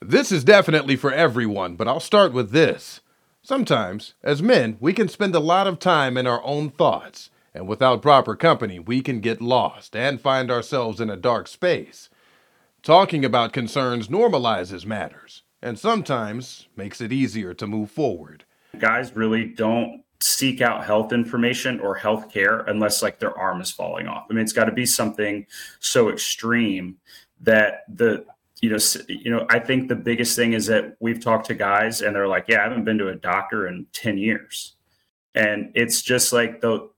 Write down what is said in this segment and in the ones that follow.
This is definitely for everyone, but I'll start with this. Sometimes, as men, we can spend a lot of time in our own thoughts, and without proper company, we can get lost and find ourselves in a dark space. Talking about concerns normalizes matters, and sometimes makes it easier to move forward. Guys really don't seek out health information or health care unless like their arm is falling off. I mean, it's got to be something so extreme that the you know, you know, I think the biggest thing is that we've talked to guys and they're like, "Yeah, I haven't been to a doctor in 10 years." And it's just like the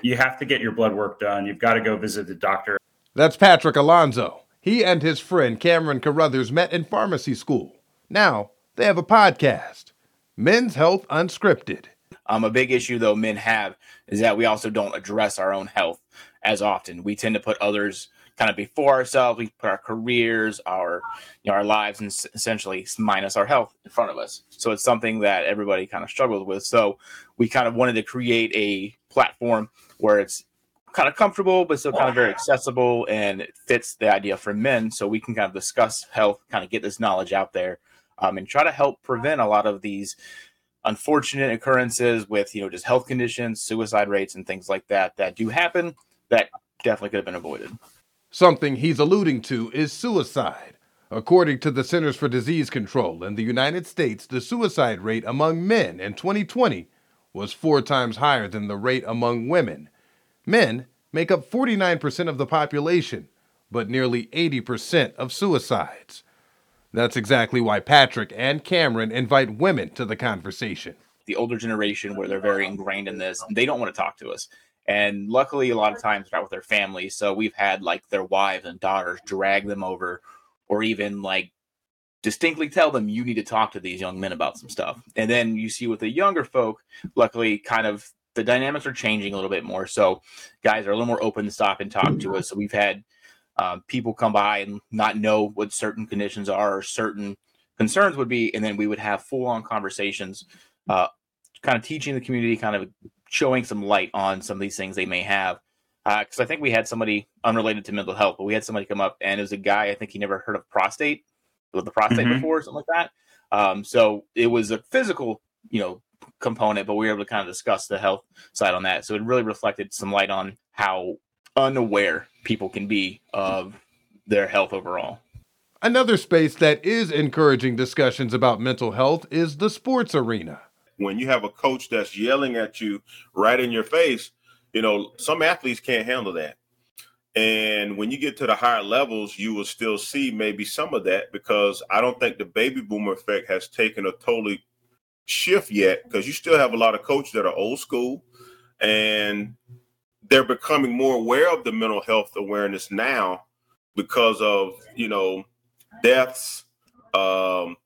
you have to get your blood work done. You've got to go visit the doctor. That's Patrick Alonso. He and his friend Cameron Carruthers met in pharmacy school. Now, they have a podcast, Men's Health Unscripted. Um, a big issue though men have is that we also don't address our own health as often. We tend to put others kind of before ourselves. We put our careers, our you know our lives, and essentially minus our health in front of us. So it's something that everybody kind of struggles with. So we kind of wanted to create a platform where it's kind of comfortable, but still kind of very accessible, and it fits the idea for men. So we can kind of discuss health, kind of get this knowledge out there, um, and try to help prevent a lot of these unfortunate occurrences with you know just health conditions, suicide rates, and things like that that do happen that definitely could have been avoided. Something he's alluding to is suicide. According to the Centers for Disease Control in the United States, the suicide rate among men in 2020 was four times higher than the rate among women. Men make up 49% of the population, but nearly 80% of suicides. That's exactly why Patrick and Cameron invite women to the conversation. The older generation, where they're very ingrained in this, they don't want to talk to us. And luckily, a lot of times they're out with their families. So we've had like their wives and daughters drag them over or even like distinctly tell them you need to talk to these young men about some stuff. And then you see with the younger folk, luckily, kind of the dynamics are changing a little bit more. So guys are a little more open to stop and talk to us. So we've had um, people come by and not know what certain conditions are or certain concerns would be. And then we would have full on conversations, uh, kind of teaching the community, kind of showing some light on some of these things they may have. Because uh, I think we had somebody unrelated to mental health, but we had somebody come up and it was a guy. I think he never heard of prostate, with the prostate mm-hmm. before, something like that. Um, so it was a physical, you know, component, but we were able to kind of discuss the health side on that. So it really reflected some light on how unaware people can be of their health overall. Another space that is encouraging discussions about mental health is the sports arena when you have a coach that's yelling at you right in your face, you know, some athletes can't handle that. And when you get to the higher levels, you will still see maybe some of that because I don't think the baby boomer effect has taken a totally shift yet because you still have a lot of coaches that are old school and they're becoming more aware of the mental health awareness now because of, you know, deaths, um,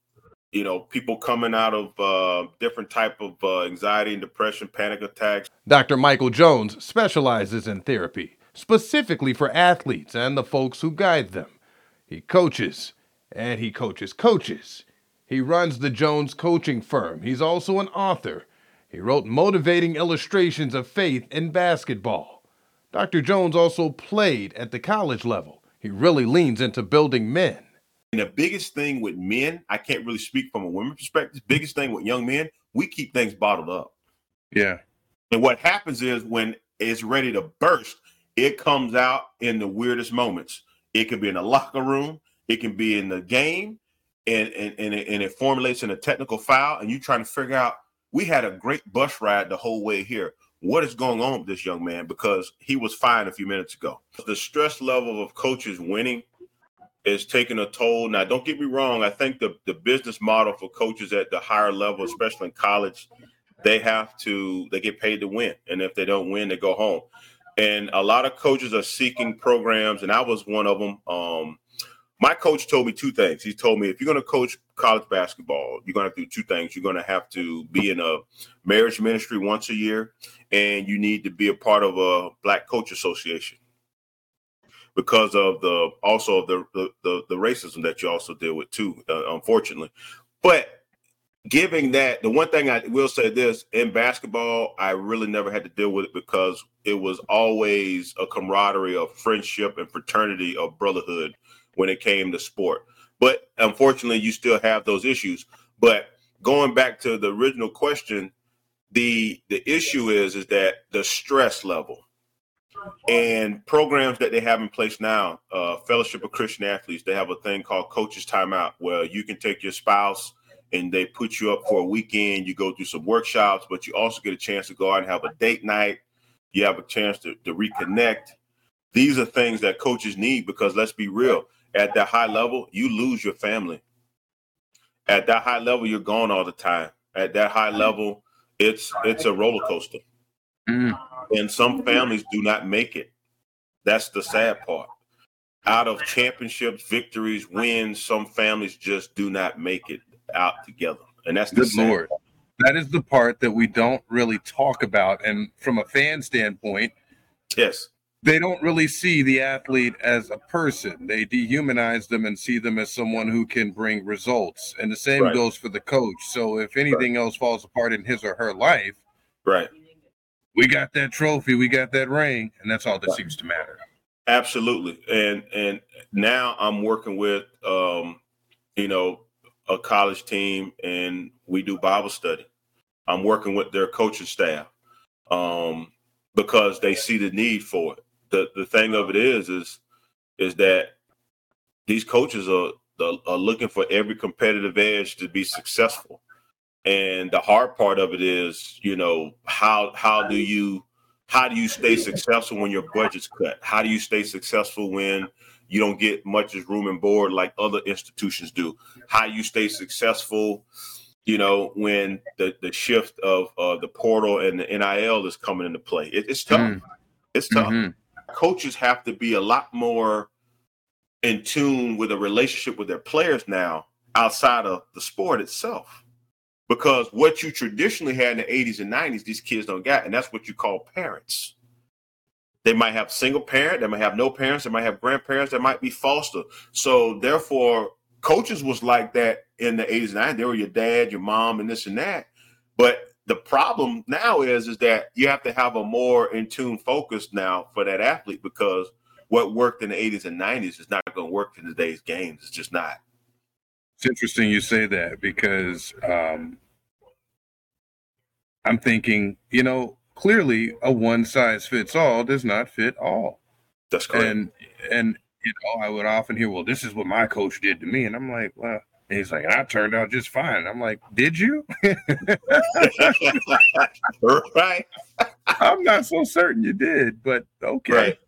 you know people coming out of uh, different type of uh, anxiety and depression panic attacks. Dr michael jones specializes in therapy specifically for athletes and the folks who guide them. He coaches and he coaches coaches. He runs the jones coaching firm. He's also an author. He wrote motivating illustrations of faith in basketball dr jones also played at the college level he really leans into building men and the biggest thing with men, I can't really speak from a women's perspective. Biggest thing with young men, we keep things bottled up. Yeah. And what happens is when it's ready to burst, it comes out in the weirdest moments. It could be in the locker room, it can be in the game, and and and it, and it formulates in a technical foul, and you're trying to figure out. We had a great bus ride the whole way here. What is going on with this young man? Because he was fine a few minutes ago. The stress level of coaches winning is taking a toll. Now, don't get me wrong. I think the, the business model for coaches at the higher level, especially in college, they have to they get paid to win, and if they don't win, they go home. And a lot of coaches are seeking programs, and I was one of them. Um, my coach told me two things. He told me if you're going to coach college basketball, you're going to have to do two things. You're going to have to be in a marriage ministry once a year, and you need to be a part of a Black Coach Association because of the also the the, the, the racism that you also deal with too, uh, unfortunately. But giving that the one thing I will say this in basketball, I really never had to deal with it because it was always a camaraderie of friendship and fraternity of brotherhood when it came to sport. But unfortunately, you still have those issues. But going back to the original question, the the issue is is that the stress level and programs that they have in place now, uh, Fellowship of Christian Athletes, they have a thing called Coaches Timeout, where you can take your spouse and they put you up for a weekend. You go through some workshops, but you also get a chance to go out and have a date night. You have a chance to, to reconnect. These are things that coaches need because let's be real, at that high level, you lose your family. At that high level, you're gone all the time. At that high level, it's it's a roller coaster. Mm. And some families do not make it. That's the sad part. Out of championships, victories, wins, some families just do not make it out together. And that's the good Lord. Part. That is the part that we don't really talk about. And from a fan standpoint, yes, they don't really see the athlete as a person. They dehumanize them and see them as someone who can bring results. And the same right. goes for the coach. So if anything right. else falls apart in his or her life, right, we got that trophy, we got that ring, and that's all that right. seems to matter. Absolutely. And and now I'm working with um, you know, a college team and we do Bible study. I'm working with their coaching staff um, because they see the need for it. The the thing of it is is is that these coaches are are looking for every competitive edge to be successful. And the hard part of it is, you know, how how do you how do you stay successful when your budget's cut? How do you stay successful when you don't get much as room and board like other institutions do. How you stay successful, you know, when the the shift of uh, the portal and the NIL is coming into play. It, it's tough. Mm. It's tough. Mm-hmm. Coaches have to be a lot more in tune with a relationship with their players now outside of the sport itself. Because what you traditionally had in the 80s and 90s, these kids don't get, and that's what you call parents. They might have single parent, they might have no parents, they might have grandparents, they might be foster. So therefore, coaches was like that in the 80s and 90s. They were your dad, your mom, and this and that. But the problem now is is that you have to have a more in tune focus now for that athlete because what worked in the 80s and 90s is not going to work in today's games. It's just not. It's interesting you say that because um, I'm thinking, you know, clearly a one size fits all does not fit all. That's correct. And and you know, I would often hear, "Well, this is what my coach did to me," and I'm like, "Well." And he's like, I turned out just fine. I'm like, did you? right. I'm not so certain you did, but okay. Right.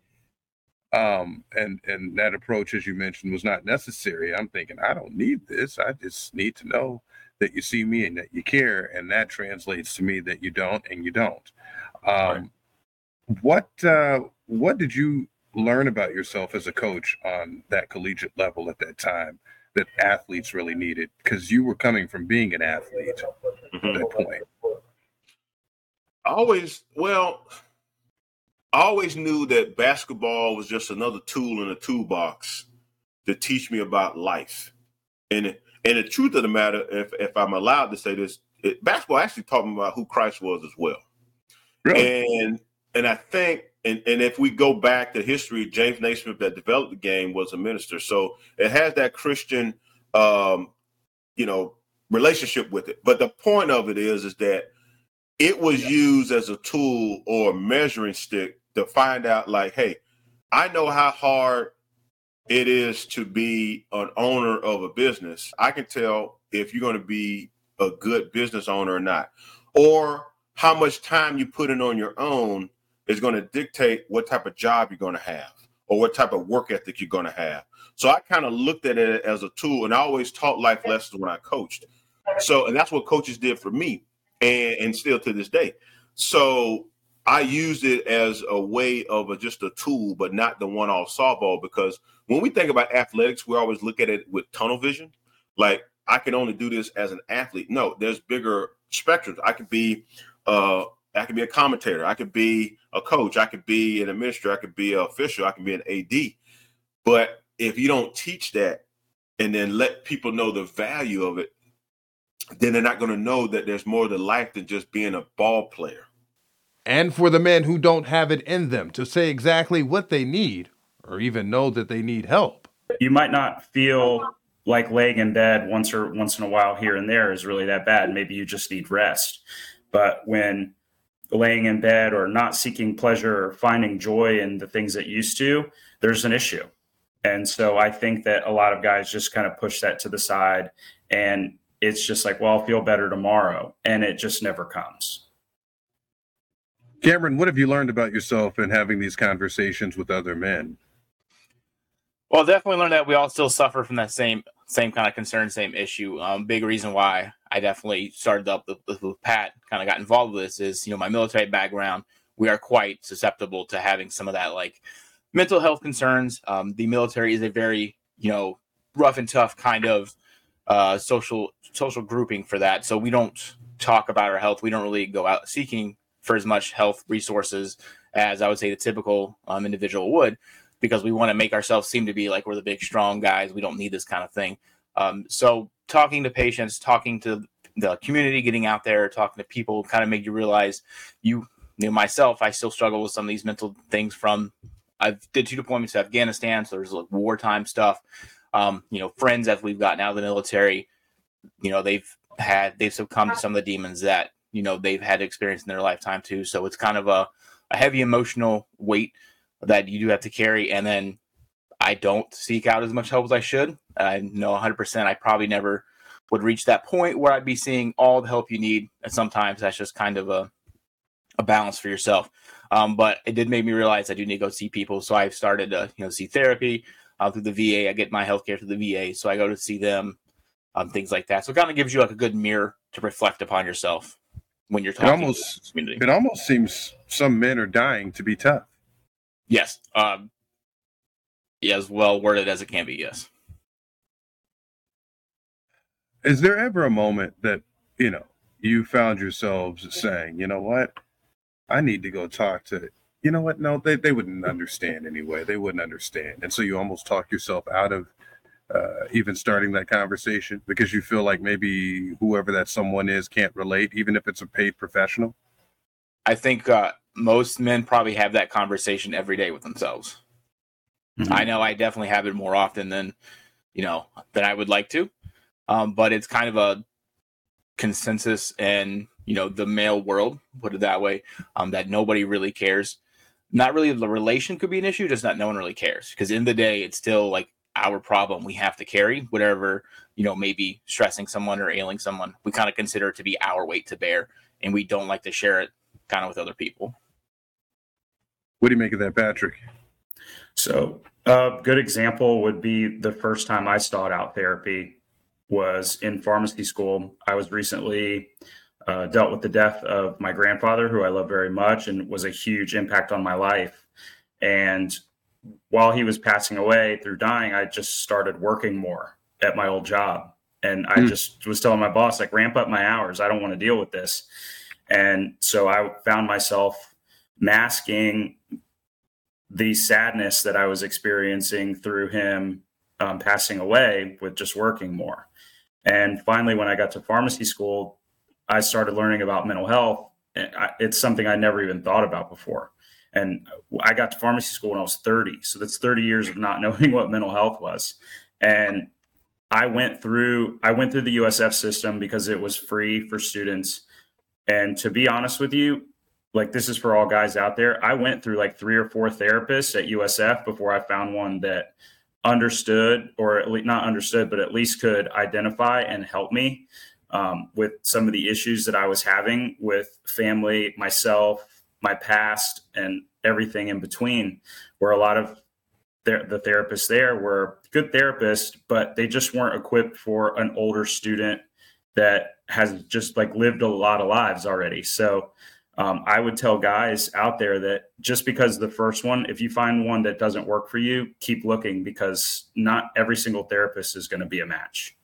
Um, and and that approach, as you mentioned, was not necessary. I'm thinking, I don't need this. I just need to know that you see me and that you care, and that translates to me that you don't and you don't. Um, right. What uh, what did you learn about yourself as a coach on that collegiate level at that time that athletes really needed? Because you were coming from being an athlete mm-hmm. at that point. always, well, I always knew that basketball was just another tool in a toolbox to teach me about life. And and the truth of the matter, if if I'm allowed to say this, it, basketball actually taught me about who Christ was as well. Really? And and I think and, and if we go back to history, James Naismith that developed the game was a minister. So it has that Christian um, you know, relationship with it. But the point of it is is that it was used as a tool or a measuring stick to find out like, hey, I know how hard it is to be an owner of a business. I can tell if you're going to be a good business owner or not. Or how much time you put in on your own is going to dictate what type of job you're going to have or what type of work ethic you're going to have. So I kind of looked at it as a tool and I always taught life lessons when I coached. So, and that's what coaches did for me and, and still to this day. So I used it as a way of a, just a tool, but not the one off softball because when we think about athletics, we always look at it with tunnel vision. Like I can only do this as an athlete. No, there's bigger spectrums. I could be uh, I could be a commentator. I could be a coach. I could be an administrator. I could be an official. I could be an AD. But if you don't teach that and then let people know the value of it, then they're not going to know that there's more to life than just being a ball player. And for the men who don't have it in them to say exactly what they need or even know that they need help. You might not feel like laying in bed once or once in a while here and there is really that bad. Maybe you just need rest. But when laying in bed or not seeking pleasure or finding joy in the things that used to, there's an issue. And so I think that a lot of guys just kind of push that to the side and it's just like, well, I'll feel better tomorrow. And it just never comes. Cameron, what have you learned about yourself in having these conversations with other men? Well, definitely learned that we all still suffer from that same same kind of concern, same issue. Um, big reason why I definitely started up with, with Pat, kind of got involved with this is you know my military background. We are quite susceptible to having some of that like mental health concerns. Um, the military is a very you know rough and tough kind of uh, social social grouping for that. So we don't talk about our health. We don't really go out seeking for as much health resources as I would say the typical um, individual would, because we want to make ourselves seem to be like we're the big strong guys. We don't need this kind of thing. Um, so talking to patients, talking to the community, getting out there, talking to people, kind of made you realize you, you know, myself, I still struggle with some of these mental things from. I did two deployments to Afghanistan, so there's like wartime stuff. Um, you know, friends as we've gotten out of the military, you know, they've had they've succumbed to some of the demons that you know they've had experience in their lifetime too. So it's kind of a, a heavy emotional weight that you do have to carry. And then I don't seek out as much help as I should. I know 100% I probably never would reach that point where I'd be seeing all the help you need. And sometimes that's just kind of a, a balance for yourself. Um, but it did make me realize I do need to go see people. So I've started to, you know, see therapy uh, through the VA. I get my healthcare through the VA. So I go to see them, um, things like that. So it kind of gives you like a good mirror to reflect upon yourself when you're talking it almost, It almost seems some men are dying to be tough. Yes. Um, as well worded as it can be. Yes. Is there ever a moment that you know you found yourselves saying, you know what, I need to go talk to. You know what? No, they, they wouldn't understand anyway. They wouldn't understand, and so you almost talk yourself out of uh, even starting that conversation because you feel like maybe whoever that someone is can't relate, even if it's a paid professional. I think uh, most men probably have that conversation every day with themselves. Mm-hmm. I know I definitely have it more often than you know than I would like to, um, but it's kind of a consensus in you know the male world, put it that way, um, that nobody really cares. Not really the relation could be an issue, just not no one really cares because in the day it's still like our problem we have to carry whatever you know maybe stressing someone or ailing someone we kind of consider it to be our weight to bear and we don't like to share it kind of with other people what do you make of that, Patrick? So, a good example would be the first time I sought out therapy was in pharmacy school. I was recently uh, dealt with the death of my grandfather, who I love very much, and was a huge impact on my life. And while he was passing away through dying, I just started working more at my old job. And I mm. just was telling my boss, like, ramp up my hours. I don't want to deal with this. And so I found myself masking the sadness that I was experiencing through him um, passing away with just working more. And finally, when I got to pharmacy school, I started learning about mental health. It's something I never even thought about before. And I got to pharmacy school when I was 30. So that's 30 years of not knowing what mental health was. And I went through I went through the USF system because it was free for students. And to be honest with you, like this is for all guys out there. I went through like three or four therapists at USF before I found one that understood, or at least not understood, but at least could identify and help me um, with some of the issues that I was having with family, myself, my past, and everything in between. Where a lot of the therapists there were good therapists, but they just weren't equipped for an older student that has just like lived a lot of lives already. So um, I would tell guys out there that just because the first one, if you find one that doesn't work for you, keep looking because not every single therapist is going to be a match.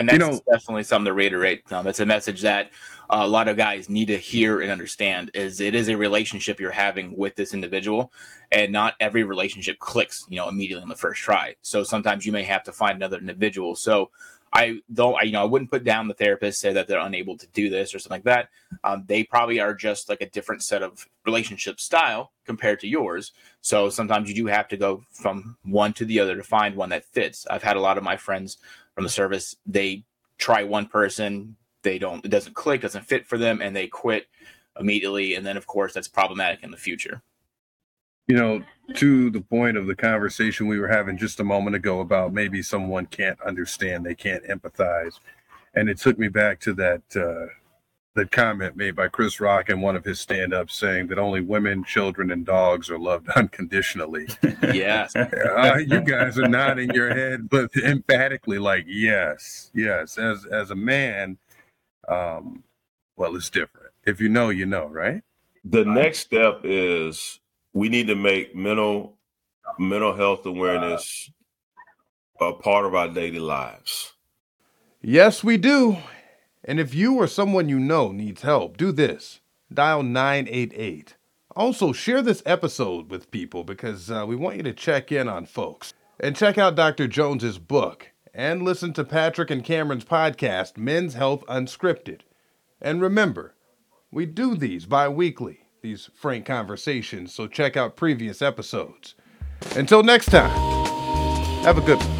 And that's you know, definitely something to reiterate. Um, it's a message that uh, a lot of guys need to hear and understand is it is a relationship you're having with this individual and not every relationship clicks, you know, immediately on the first try. So sometimes you may have to find another individual. So I though I you know I wouldn't put down the therapist say that they're unable to do this or something like that. Um, they probably are just like a different set of relationship style compared to yours. So sometimes you do have to go from one to the other to find one that fits. I've had a lot of my friends from the service. They try one person, they don't it doesn't click, doesn't fit for them, and they quit immediately. And then of course that's problematic in the future. You know, to the point of the conversation we were having just a moment ago about maybe someone can't understand, they can't empathize. And it took me back to that uh, that comment made by Chris Rock in one of his stand-ups saying that only women, children, and dogs are loved unconditionally. Yes. uh, you guys are nodding your head, but emphatically like, yes, yes. As as a man, um, well, it's different. If you know, you know, right? The next step is we need to make mental mental health awareness a part of our daily lives. Yes, we do. And if you or someone you know needs help, do this dial 988. Also, share this episode with people because uh, we want you to check in on folks. And check out Dr. Jones's book and listen to Patrick and Cameron's podcast, Men's Health Unscripted. And remember, we do these bi weekly, these frank conversations, so check out previous episodes. Until next time, have a good one.